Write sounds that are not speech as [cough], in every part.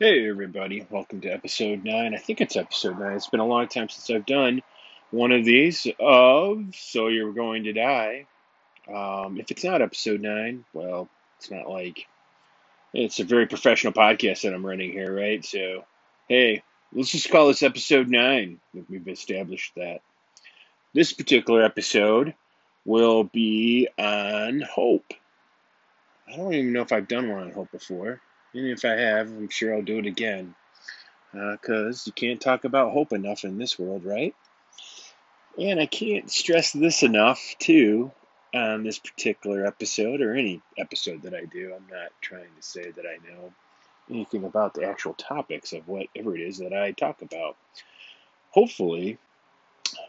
Hey, everybody. Welcome to episode 9. I think it's episode 9. It's been a long time since I've done one of these of So You're Going to Die. Um, if it's not episode 9, well, it's not like it's a very professional podcast that I'm running here, right? So, hey, let's just call this episode 9. We've established that. This particular episode will be on hope. I don't even know if I've done one on hope before. And if I have, I'm sure I'll do it again. Because uh, you can't talk about hope enough in this world, right? And I can't stress this enough, too, on this particular episode or any episode that I do. I'm not trying to say that I know anything about the actual topics of whatever it is that I talk about. Hopefully,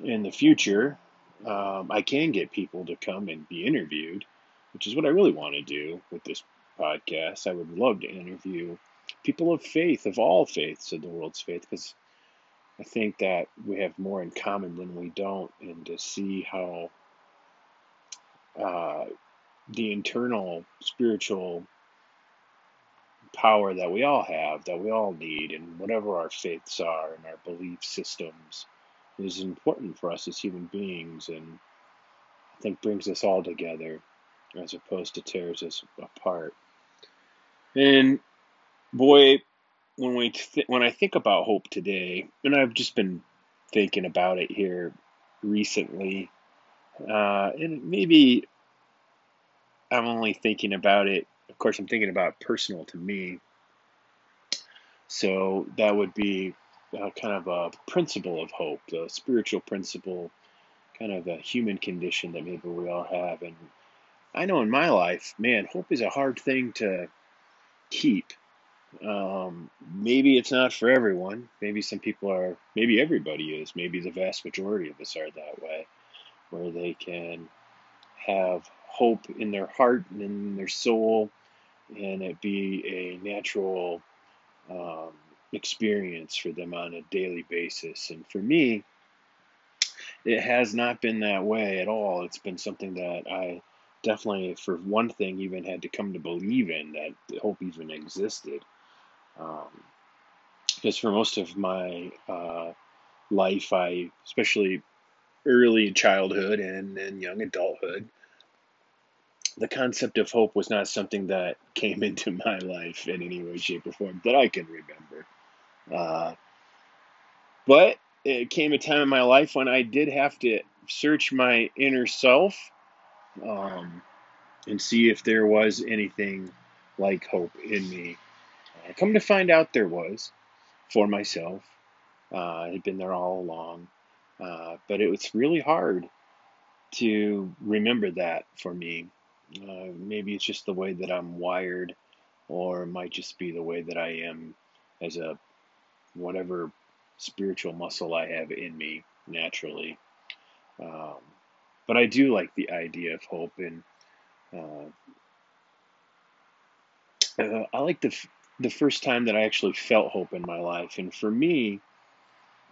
in the future, um, I can get people to come and be interviewed, which is what I really want to do with this podcast. I would love to interview people of faith, of all faiths of the world's faith, because I think that we have more in common than we don't, and to see how uh, the internal spiritual power that we all have, that we all need, and whatever our faiths are and our belief systems is important for us as human beings, and I think brings us all together as opposed to tears us apart. And boy, when we th- when I think about hope today, and I've just been thinking about it here recently, uh, and maybe I'm only thinking about it. Of course, I'm thinking about personal to me. So that would be uh, kind of a principle of hope, the spiritual principle, kind of a human condition that maybe we all have. And I know in my life, man, hope is a hard thing to keep. Um, maybe it's not for everyone. Maybe some people are, maybe everybody is. Maybe the vast majority of us are that way, where they can have hope in their heart and in their soul, and it be a natural um, experience for them on a daily basis. And for me, it has not been that way at all. It's been something that I definitely, for one thing, even had to come to believe in that hope even existed. Um, because for most of my uh, life, I, especially early childhood and then young adulthood, the concept of hope was not something that came [laughs] into my life in any way, shape, or form that I can remember. Uh, but it came a time in my life when I did have to search my inner self um, and see if there was anything like hope in me. Uh, come to find out, there was for myself. Uh, I had been there all along, uh, but it was really hard to remember that for me. Uh, maybe it's just the way that I'm wired, or it might just be the way that I am as a whatever spiritual muscle I have in me naturally. Um, but I do like the idea of hope, and uh, uh, I like the f- the first time that I actually felt hope in my life, and for me,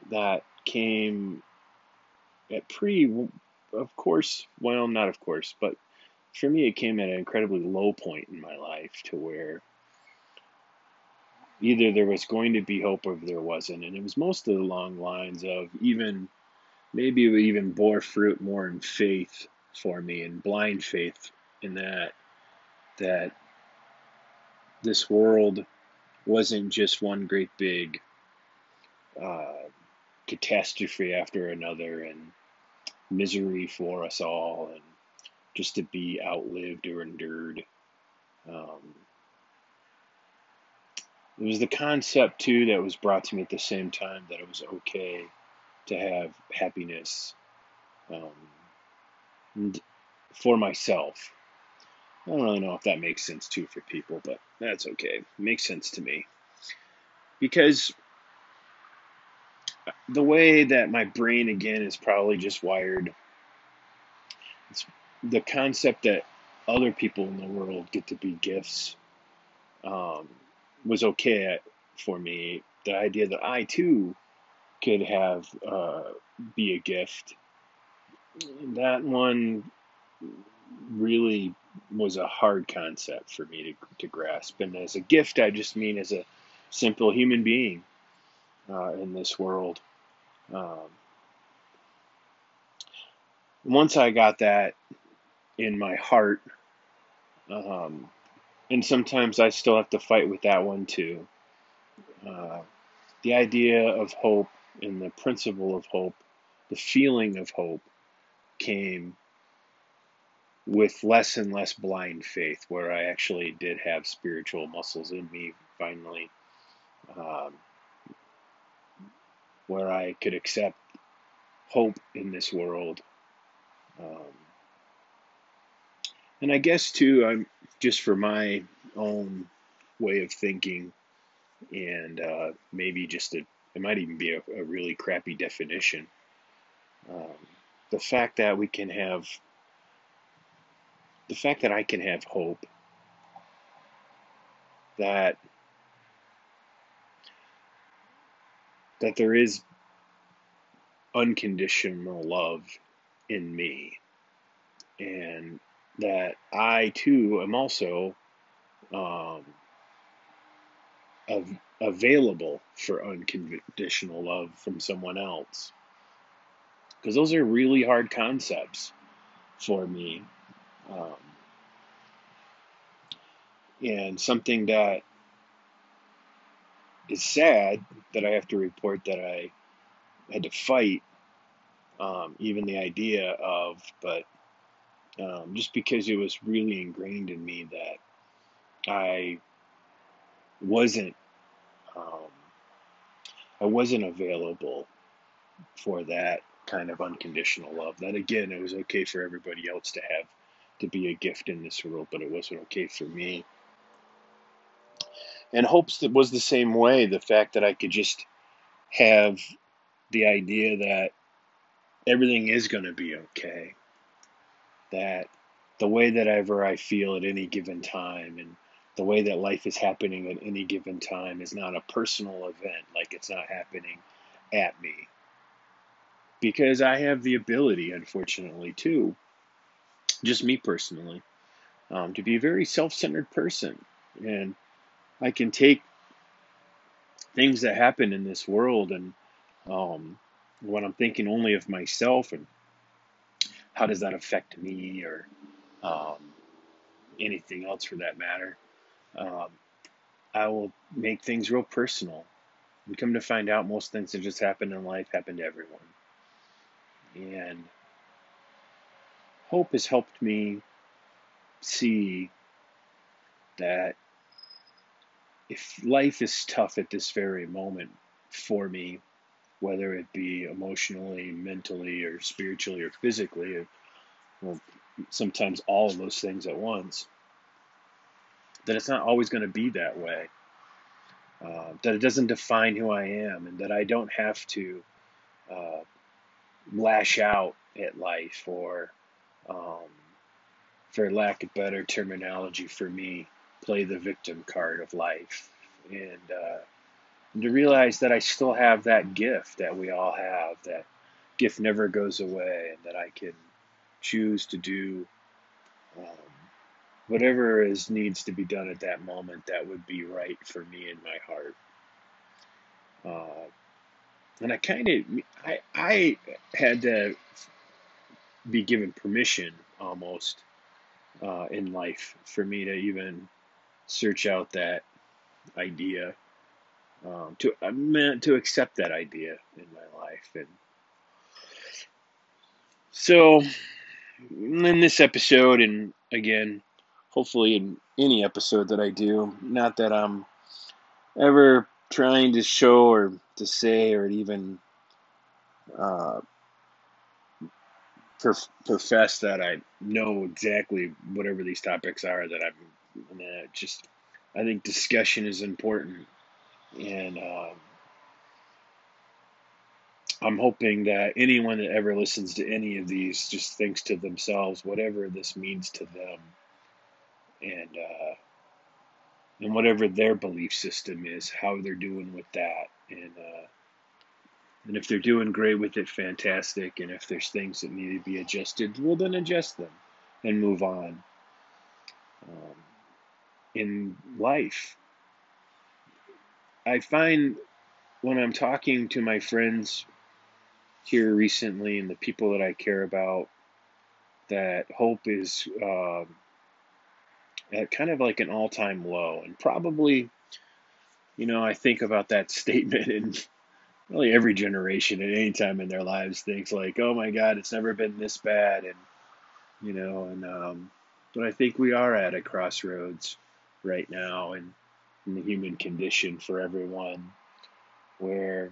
that came at pretty, of course, well, not of course, but for me, it came at an incredibly low point in my life to where either there was going to be hope or there wasn't, and it was mostly along lines of even maybe it even bore fruit more in faith for me and blind faith in that that this world wasn't just one great big uh, catastrophe after another and misery for us all and just to be outlived or endured. Um, it was the concept too that was brought to me at the same time that it was okay to have happiness um, for myself. I don't really know if that makes sense too for people, but that's okay. It makes sense to me. Because the way that my brain again is probably just wired, it's the concept that other people in the world get to be gifts um, was okay for me. The idea that I too could have uh, be a gift. That one really was a hard concept for me to, to grasp. And as a gift, I just mean as a simple human being uh, in this world. Um, once I got that in my heart, um, and sometimes I still have to fight with that one too. Uh, the idea of hope and the principle of hope, the feeling of hope, came with less and less blind faith, where I actually did have spiritual muscles in me finally, um, where I could accept hope in this world. Um, and I guess too, I'm just for my own way of thinking, and uh, maybe just a, it might even be a, a really crappy definition. Um, the fact that we can have, the fact that I can have hope, that that there is unconditional love in me, and that I too am also um, av- available for unconditional love from someone else. Because those are really hard concepts for me. Um, and something that is sad that I have to report that I had to fight um, even the idea of, but um, just because it was really ingrained in me that I wasn't um, I wasn't available for that kind of unconditional love. That again, it was okay for everybody else to have to be a gift in this world, but it wasn't okay for me. And hopes that was the same way. The fact that I could just have the idea that everything is going to be okay that the way that ever I feel at any given time and the way that life is happening at any given time is not a personal event, like it's not happening at me. Because I have the ability, unfortunately, too, just me personally, um, to be a very self centered person. And I can take things that happen in this world and um, when I'm thinking only of myself and how does that affect me or um, anything else for that matter. Um, I will make things real personal. We come to find out most things that just happen in life happen to everyone. And hope has helped me see that if life is tough at this very moment for me, whether it be emotionally, mentally, or spiritually, or physically, or sometimes all of those things at once, that it's not always going to be that way. Uh, that it doesn't define who I am, and that I don't have to uh, lash out at life, or, um, for lack of better terminology for me, play the victim card of life. And uh, and to realize that I still have that gift that we all have, that gift never goes away, and that I can choose to do um, whatever is needs to be done at that moment that would be right for me in my heart. Uh, and I kind of, I, I had to be given permission almost uh, in life for me to even search out that idea um, to I meant to accept that idea in my life, and so in this episode, and again, hopefully in any episode that I do, not that I'm ever trying to show or to say or even uh, profess that I know exactly whatever these topics are that I'm. just I think discussion is important and um, I'm hoping that anyone that ever listens to any of these just thinks to themselves, whatever this means to them, and uh, and whatever their belief system is, how they're doing with that, and uh, and if they're doing great with it, fantastic. And if there's things that need to be adjusted, well, then adjust them and move on. Um, in life, I find when I'm talking to my friends here recently and the people that I care about that hope is uh, at kind of like an all time low. And probably, you know, I think about that [laughs] statement and really every generation at any time in their lives thinks like, oh my God, it's never been this bad. And, you know, and, um, but I think we are at a crossroads right now in, in the human condition for everyone where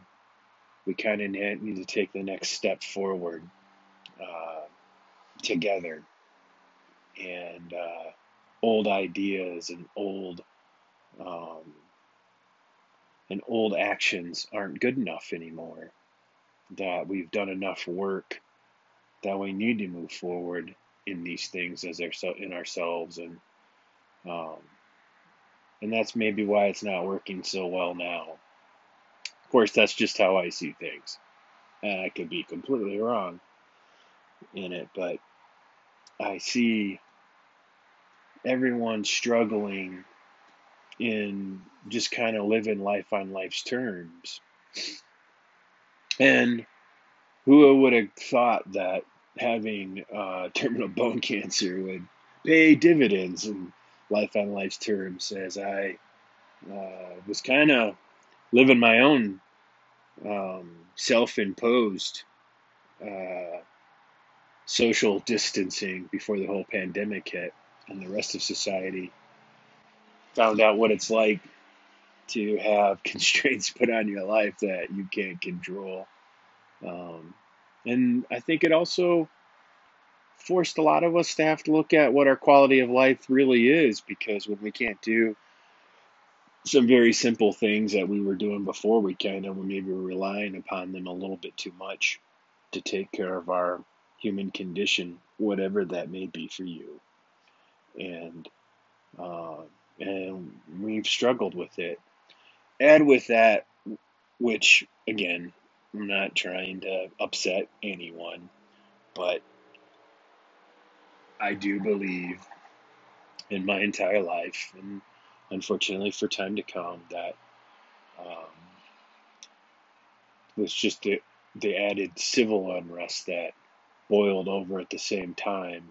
we kind of need to take the next step forward uh, together. And uh, old ideas and old um, and old actions aren't good enough anymore. That we've done enough work that we need to move forward in these things as in ourselves and um, and that's maybe why it's not working so well now. Of course, that's just how I see things. And I could be completely wrong in it, but I see everyone struggling in just kind of living life on life's terms. And who would have thought that having uh, terminal [laughs] bone cancer would pay dividends in life on life's terms as I uh, was kind of living my own um, self-imposed uh, social distancing before the whole pandemic hit, and the rest of society found out what it's like to have [laughs] constraints put on your life that you can't control. Um, and I think it also forced a lot of us to have to look at what our quality of life really is because when we can't do some very simple things that we were doing before we kind of maybe were relying upon them a little bit too much to take care of our human condition, whatever that may be for you. And uh, and we've struggled with it. Add with that, which again, I'm not trying to upset anyone, but I do believe in my entire life, and unfortunately for time to come that um, was just the, the added civil unrest that boiled over at the same time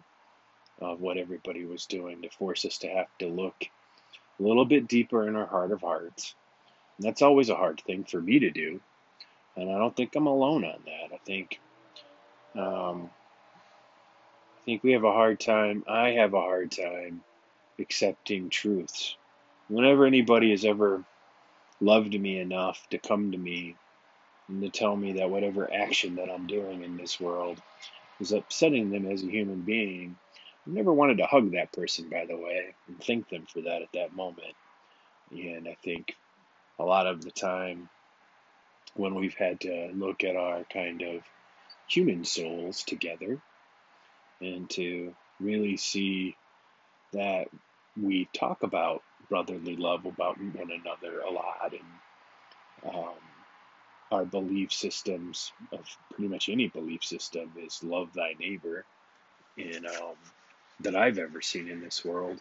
of what everybody was doing to force us to have to look a little bit deeper in our heart of hearts. And that's always a hard thing for me to do. And I don't think I'm alone on that. I think um, I think we have a hard time. I have a hard time accepting truths whenever anybody has ever loved me enough to come to me and to tell me that whatever action that I'm doing in this world is upsetting them as a human being, never wanted to hug that person, by the way, and thank them for that at that moment. And I think a lot of the time when we've had to look at our kind of human souls together and to really see that we talk about brotherly love about one another a lot, and um, our belief systems of pretty much any belief system is love thy neighbor, and um, that I've ever seen in this world.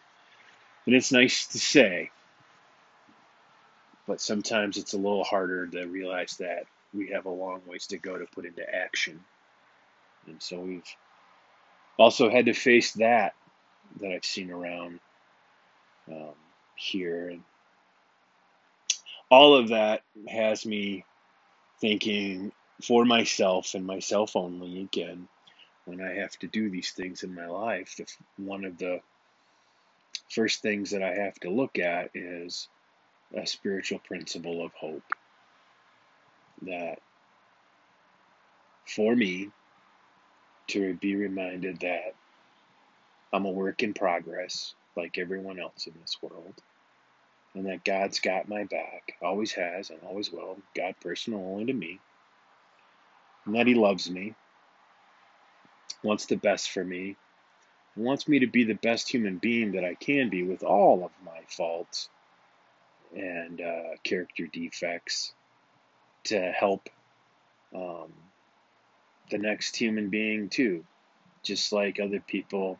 And it's nice to say, but sometimes it's a little harder to realize that we have a long ways to go to put into action. And so we've also had to face that that I've seen around um, here. And all of that has me thinking for myself and myself only again when I have to do these things in my life. The, one of the first things that I have to look at is a spiritual principle of hope. That for me, to be reminded that I'm a work in progress, like everyone else in this world, and that God's got my back, always has and always will. God personal only to me, and that He loves me, wants the best for me, wants me to be the best human being that I can be with all of my faults and uh, character defects to help um, the next human being too, just like other people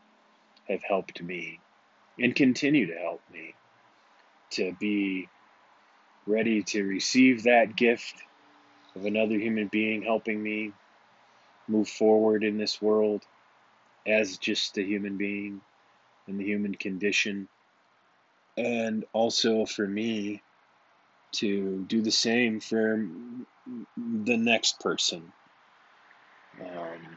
have helped me and continue to help me to be ready to receive that gift of another human being helping me move forward in this world as just a human being and the human condition. And also for me to do the same for the next person. Um,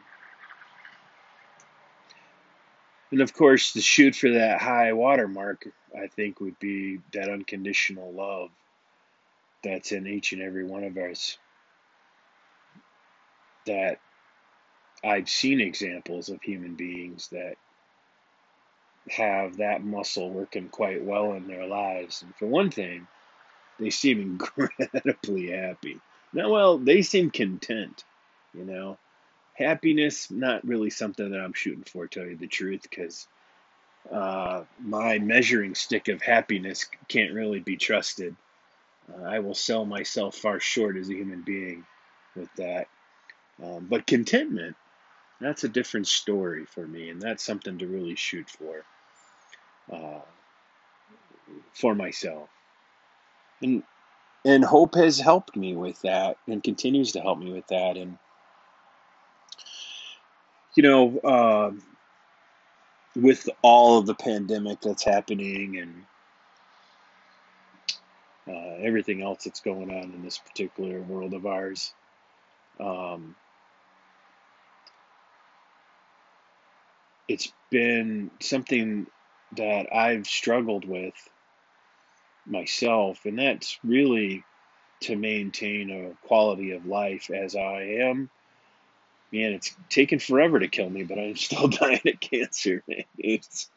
and of course, the shoot for that high watermark, I think, would be that unconditional love that's in each and every one of us. That I've seen examples of human beings that have that muscle working quite well in their lives. And for one thing, they seem [laughs] incredibly happy. Now, well, they seem content, you know. Happiness, not really something that I'm shooting for, tell you the truth, because uh, my measuring stick of happiness can't really be trusted. Uh, I will sell myself far short as a human being with that. Um, but contentment, that's a different story for me, and that's something to really shoot for uh, for myself. And and hope has helped me with that, and continues to help me with that. And you know, uh, with all of the pandemic that's happening and uh, everything else that's going on in this particular world of ours. Um, it's been something that I've struggled with myself, and that's really to maintain a quality of life as I am. Man, it's taken forever to kill me, but I'm still [laughs] dying of cancer. Man. It's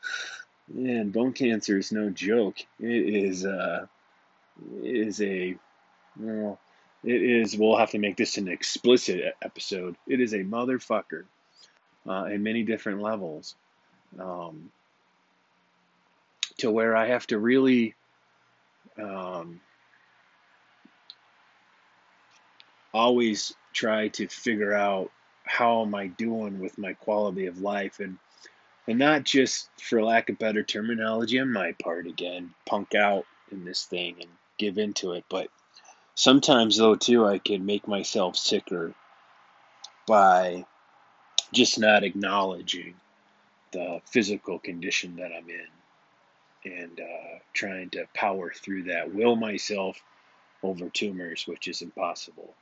man, bone cancer is no joke. It is uh, it is a well, it is. We'll have to make this an explicit episode. It is a motherfucker uh, in many different levels. Um, to where I have to really um, always try to figure out how am I doing with my quality of life and and not just for lack of better terminology on my part again punk out in this thing and give into it but sometimes though too I can make myself sicker by just not acknowledging the physical condition that I'm in and uh, trying to power through that, will myself over tumors, which is impossible.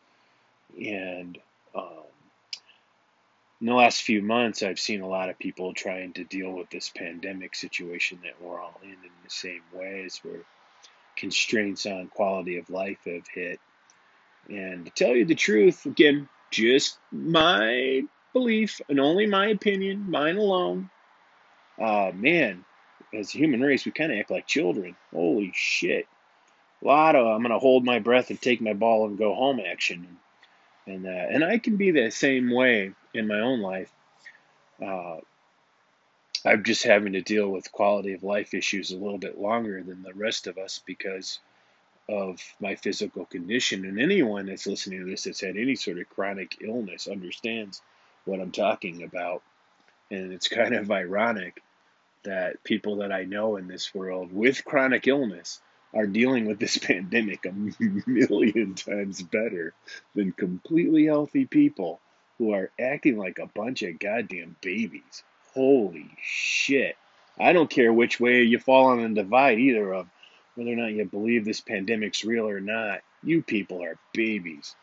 And um, in the last few months, I've seen a lot of people trying to deal with this pandemic situation that we're all in in the same ways, where constraints on quality of life have hit. And to tell you the truth, again, just my belief and only my opinion, mine alone. Uh, man, as a human race, we kind of act like children. Holy shit. A lot of I'm going to hold my breath and take my ball and go home action. And, uh, and I can be the same way in my own life. Uh, I'm just having to deal with quality of life issues a little bit longer than the rest of us because of my physical condition. And anyone that's listening to this that's had any sort of chronic illness understands what I'm talking about. And it's kind of ironic that people that I know in this world with chronic illness are dealing with this [laughs] pandemic a million times better than completely healthy people who are acting like a bunch of goddamn babies. Holy shit. I don't care which way you fall on the divide either of whether or not you believe this pandemic's real or not. You people are babies.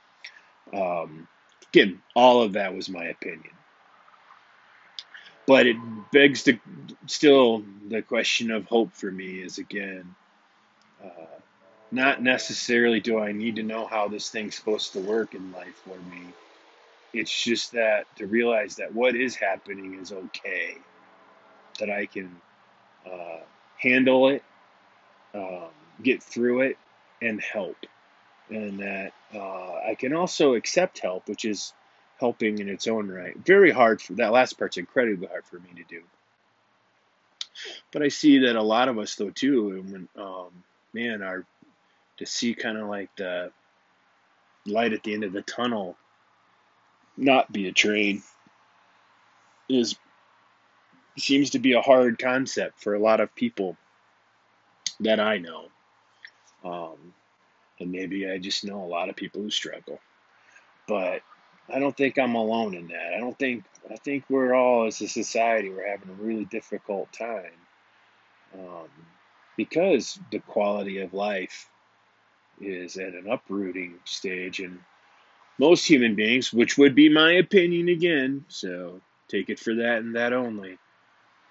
Um, again, all of that was my opinion. But it begs to still the question of hope for me is again, uh, not necessarily do I need to know how this thing's supposed to work in life for me. It's just that to realize that what is happening is okay, that I can uh, handle it, um, get through it, and help. And that uh, I can also accept help, which is helping in its own right. Very hard for that last part's incredibly hard for me to do. But I see that a lot of us though too, when um, man, are to see kind of like the light at the end of the tunnel not be a train is seems to be a hard concept for a lot of people that I know. Um, And maybe I just know a lot of people who struggle. But I don't think I'm alone in that. I don't think I think we're all as a society we're having a really difficult time um, because the quality of life is at an uprooting stage, and most human beings, which would be my opinion again, so take it for that and that only,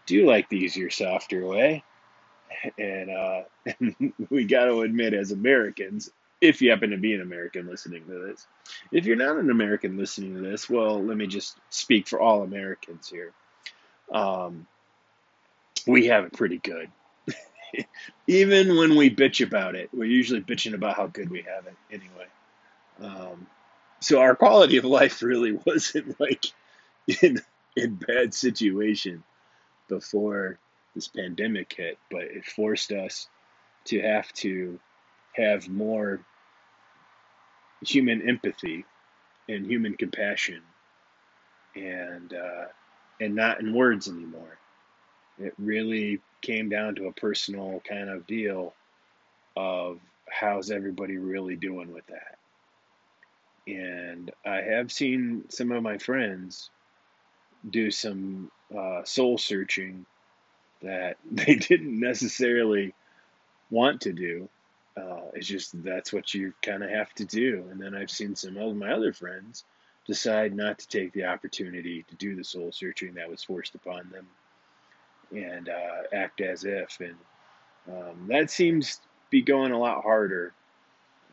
do like the easier, softer way. [laughs] And, uh, [laughs] we got to admit, as Americans, if you happen to be an American listening to this, if you're not an American listening to this, well, let me just speak for all Americans here. Um, we have it pretty good. [laughs] Even when we bitch about it, we're usually bitching about how good we have it anyway. Um, so our quality of life really [laughs] wasn't like in in bad situation before this pandemic hit, but it forced us to have to have more human empathy and human compassion and uh, and not in words anymore. It really came down to a personal kind of deal of how's everybody really doing with that. And I have seen some of my friends do some uh, soul searching that [laughs] they didn't necessarily want to do. Uh, it's just that's what you kind of have to do. And then I've seen some of my other friends decide not to take the opportunity to do the soul searching that was forced upon them and uh, act as if. And um, that seems to be going a lot harder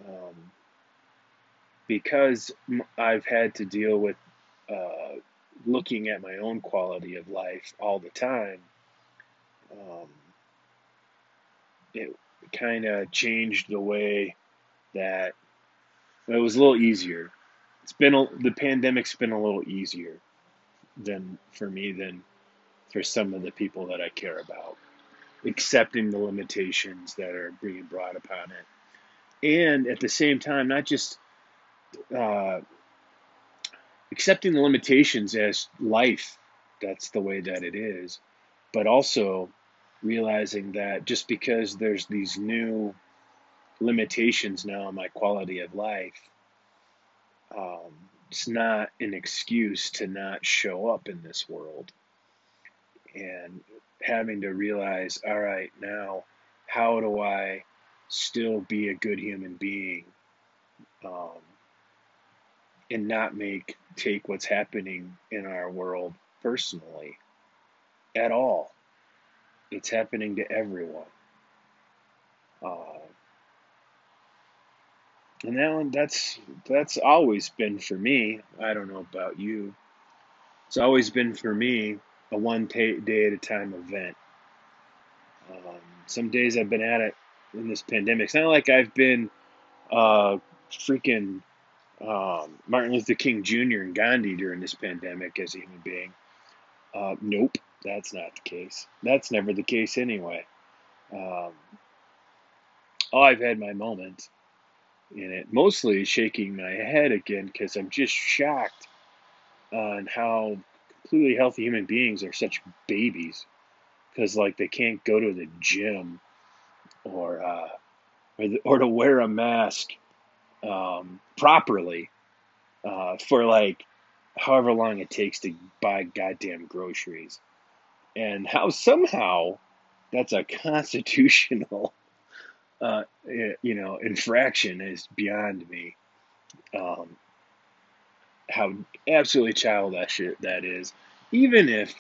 um, because I've had to deal with uh, looking at my own quality of life all the time. Um, it kind of changed the way that it was a little easier. It's been a, the pandemic's been a little easier than for me than for some of the people that I care about, accepting the limitations that are being brought upon it, and at the same time, not just uh, accepting the limitations as life. That's the way that it is, but also realizing that just because there's these new limitations now on my quality of life, um, it's not an excuse to not show up in this world. And having to realize, all right, now, how do I still be a good human being um, and not make take what's happening in our world personally at all? It's happening to everyone. Uh, and that that's that's always been for me. I don't know about you. It's always been for me a one day at a time event. Um, some days I've been at it in this pandemic. It's not like I've been uh, freaking um, Martin Luther King Jr. and Gandhi during this pandemic as a human being. Uh, nope. That's not the case. That's never the case anyway. Um, oh, I've had my moments in it, mostly shaking my head again because I'm just shocked on how completely healthy human beings are such babies because like they can't go to the gym or uh, or, the, or to wear a mask um, properly uh, for like however long it takes to buy goddamn groceries and how somehow that's a [laughs] constitutional, uh, you know, infraction is beyond me. Um, how absolutely childish that is, even if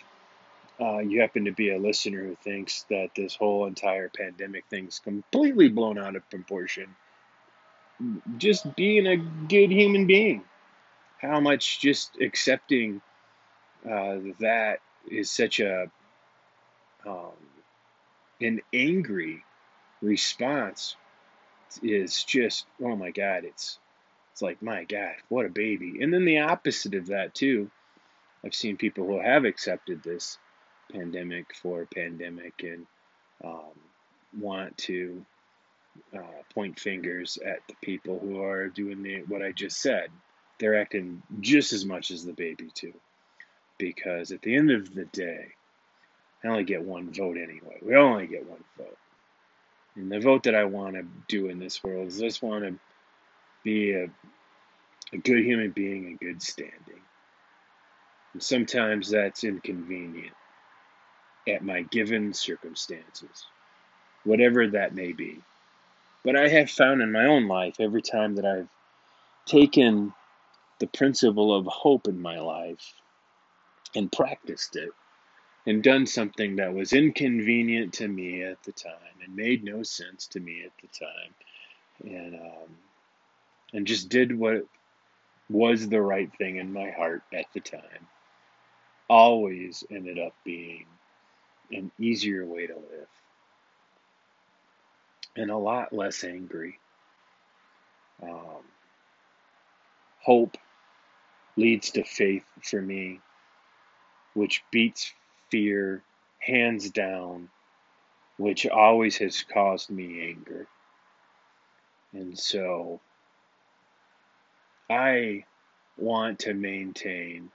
uh, you happen to be a listener who thinks that this whole entire pandemic thing's completely blown out of proportion. Just being a good human being, how much just accepting uh, that is such a um, an angry response is just oh my god it's it's like my god what a baby. And then the opposite of that too i've seen people who have accepted this pandemic for pandemic and um, want to uh, point fingers at the people who are doing the, what i just said. They're acting just as much as the baby too. Because at the end of the day I only get one vote anyway. We only get one vote. And the vote that I want to do in this world is just want to be a, a good human being in good standing. And sometimes that's inconvenient at my given circumstances, whatever that may be. But I have found in my own life, every time that I've taken the principle of hope in my life and practiced it and done something that was inconvenient to me at the time and made no sense to me at the time. And um, and just did what was the right thing in my heart at the time. Always ended up being an easier way to live. And a lot less angry. Um, hope leads to faith for me, which beats fear hands down, which always has caused me anger. And so I want to maintain,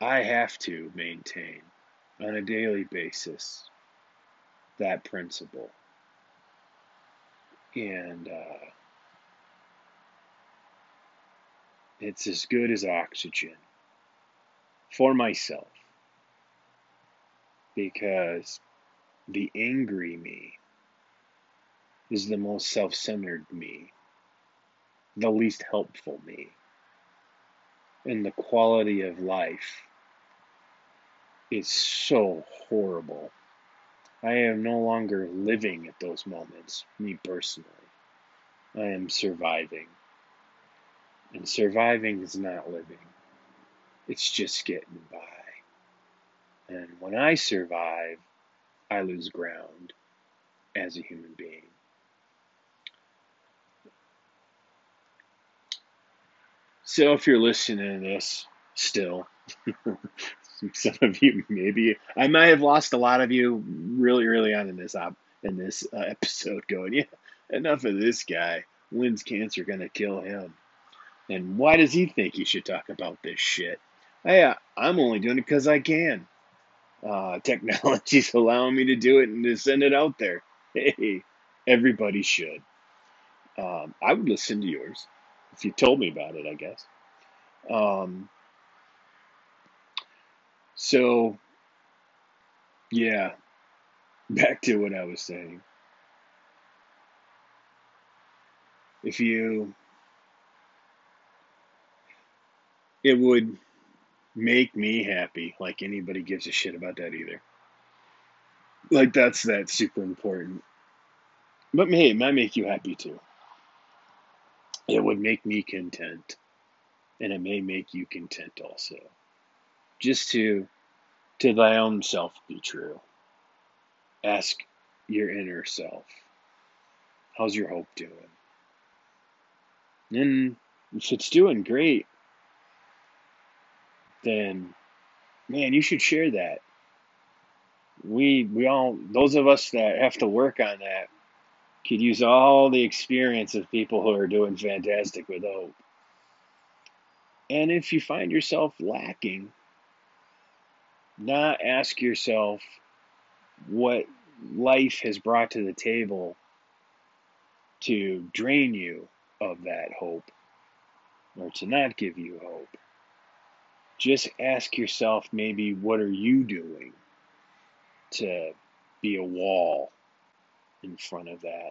I have to maintain on a daily basis that principle. And uh, It's as good as oxygen for myself because the angry me is the most self centered me, the least helpful me. And the quality of life is so horrible. I am no longer living at those moments, me personally. I am surviving. And surviving is not living, it's just getting by. And when I survive, I lose ground as a human being. So if you're listening to this still, [laughs] some of you maybe I might have lost a lot of you really early on in this op, in this uh, episode. Going, yeah, enough of this guy. When's cancer gonna kill him? And why does he think he should talk about this shit? Hey, I'm only doing it because I can. Uh, [laughs] technology's allowing me to do it and to send it out there. Hey, everybody should. Um, I would listen to yours if you told me about it, I guess. Um, so, yeah, [laughs] back to what I was saying. If you it would make me happy. Like anybody gives a shit about that either. Like that's that super important. But hey, it might make you happy too. It would make me content. And it may make you content also. Just to to thy own self be true. Ask your inner self. How's your hope doing? And if it's doing great, then man, you should share that. We we all those of us that have to work on that could use all the experience of people who are doing fantastic with hope. And if you find yourself lacking, not ask yourself what life has brought to the table to drain you of that hope or to not give you hope just ask yourself maybe what are you doing to be a wall in front of that.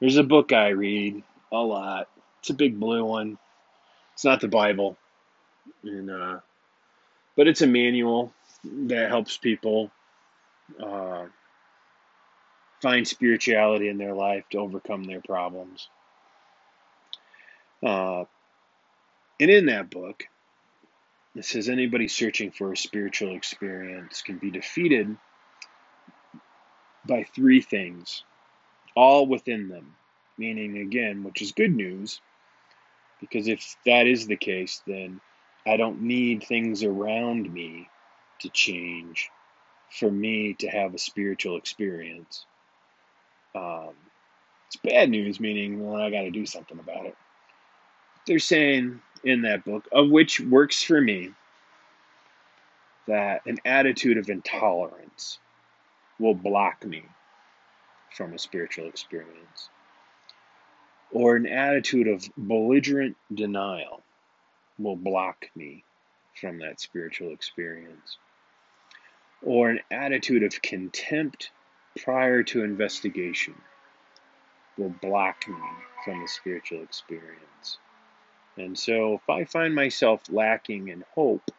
There's a book I read a lot. It's a big blue one. It's not the Bible, and uh, but it's a manual that helps people uh, find spirituality in their life to overcome their problems. Uh, and in that book, it says anybody searching for a spiritual experience can be defeated by three things, all within them. Meaning, again, which is good news, because if that is the case, then I don't need things around me to change for me to have a spiritual experience. Um, it's bad news, meaning, well, I got to do something about it. They're saying in that book, of which works for me, that an attitude of intolerance will block me from a spiritual experience. Or an attitude of belligerent denial will block me from that spiritual experience. Or an attitude of contempt prior to investigation will block me from the spiritual experience. And so if I find myself lacking in hope,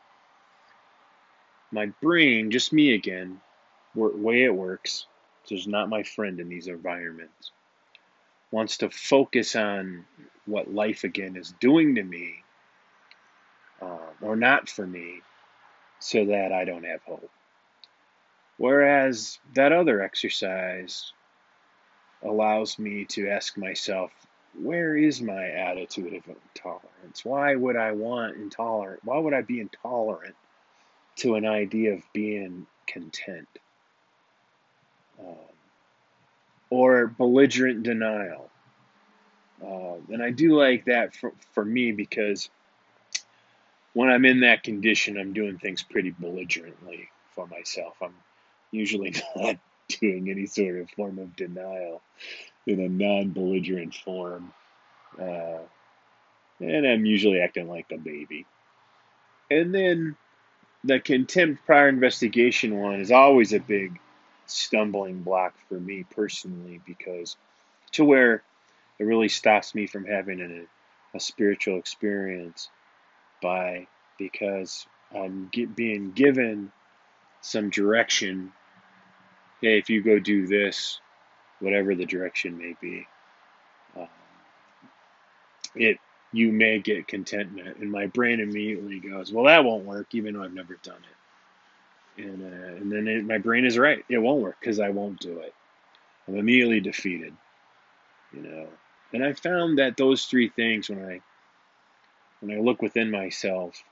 my brain, just me again, way it works, so it's not my friend in these environments, wants to focus on what life again is doing to me uh, or not for me so that I don't have hope. Whereas that other exercise allows me to ask myself, where is my attitude of intolerance? Why would I want intolerant? Why would I be intolerant to an idea of being content? Um, or belligerent denial. Um, and I do like that for, for me because when I'm in that condition, I'm doing things pretty belligerently for myself. I'm usually [laughs] not doing any sort of form of denial in a non belligerent form. Uh, and I'm usually acting like a baby. And then the contempt prior investigation one is always a big stumbling block for me personally because to where it really stops me from having a, a spiritual experience by because I'm get, being given some direction. Hey, if you go do this, whatever the direction may be, um, it you may get contentment, and my brain immediately goes, "Well, that won't work," even though I've never done it. And uh, and then it, my brain is right; it won't work because I won't do it. I'm immediately defeated, you know. And I found that those three things, when I when I look within myself,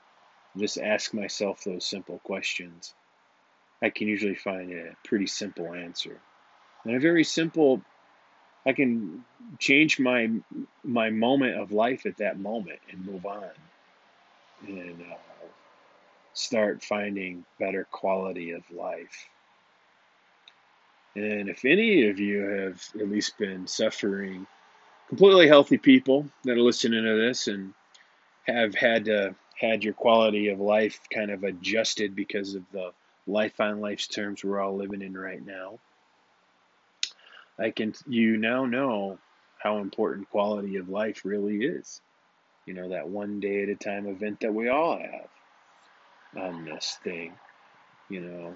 just ask myself those simple questions, I can usually find a pretty simple answer. And a very simple, I can change my my moment of life at that moment and move on, and uh, start finding better quality of life. And if any of you have at least been suffering, completely healthy people that are listening to this and have had to had your quality of life kind of adjusted because of the life on life's terms we're all living in right now. I can you now know how important quality of life really is. You know, that one day at a time event that we all have on this thing, you know.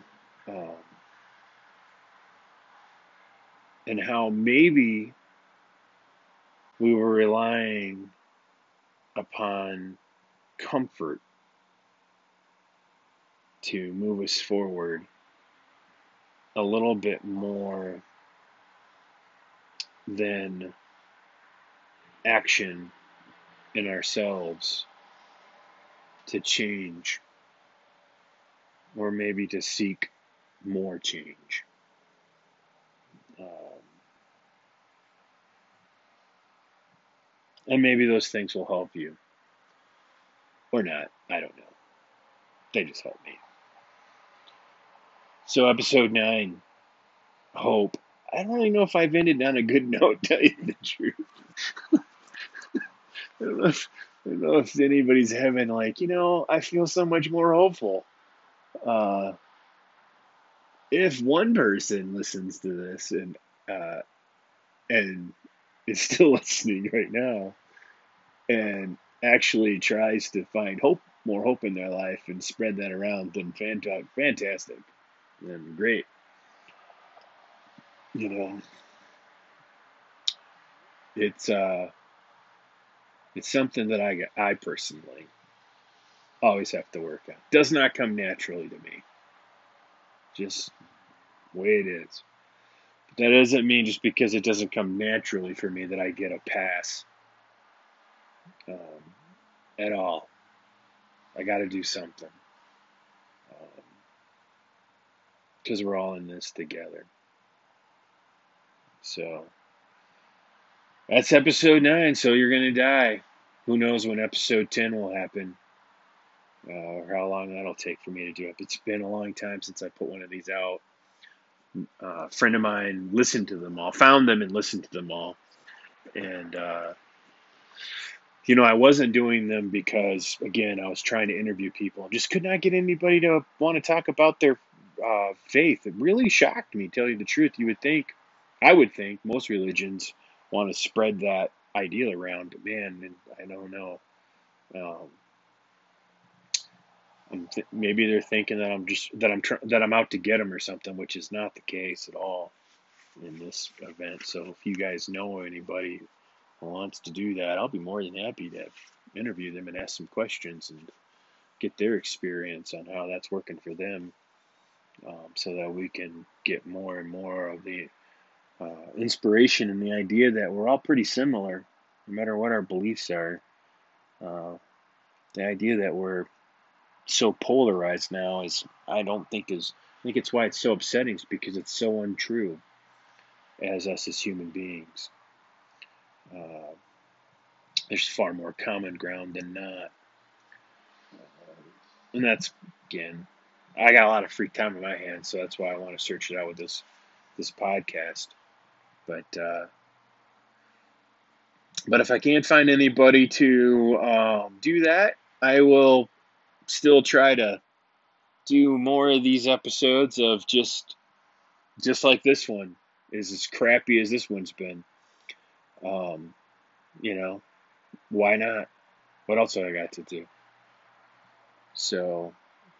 Um, and how maybe we were relying upon comfort to move us forward a little bit more than action in ourselves to change or maybe to seek more change. Um, and maybe those things will help you. Or not. I don't know. They just help me. So, episode 9 Hope. I don't really know if I've ended on a good [laughs] note, tell you the truth. [laughs] I, don't know if, I don't know if anybody's having, like, you know, I feel so much more hopeful. Uh, if one person listens to this and uh, and is still [laughs] listening right now, and actually tries to find hope, more hope in their life and spread that around, then fantastic, then great. You know, it's uh, it's something that I I personally always have to work on. Does not come naturally to me. Just way it is. But that doesn't mean just because it doesn't come naturally for me that I get a pass um, at all. I got to do something because we're all in this together. So that's episode nine. So you're gonna die. Who knows when episode ten will happen, uh, or how long that'll take for me to do it. It's been a long time since I put one of these out. uh, friend of mine listened to them all, found them and listened to them all, and uh, you know I wasn't doing them because again I was trying to interview people, just could not get anybody to want to talk about their uh, faith. It really shocked me, tell you the truth. You would think, I would think, most religions want to spread that ideal around. but Man, I don't know. Um, th- maybe they're thinking that I'm just that I'm tr- that I'm out to get them or something, which is not the case at all in this event. So if you guys know anybody who wants to do that, I'll be more than happy to interview them and ask some questions and get their experience on how that's working for them, um, so that we can get more and more of the uh, inspiration and the idea that we're all pretty similar, no matter what our beliefs are. Uh, the idea that we're so polarized now is I don't think is I think it's why it's so upsetting is because it's so untrue as us as human beings. Uh, there's far more common ground than not, uh, and that's again, I got a lot of free time in my hands, so that's why I want to search it out with this this podcast. But uh, but if I can't find anybody to um, do that, I will still try to do more of these episodes of just just like this one is as crappy as this one's been. Um, you know, why not? What else have I got to do? So,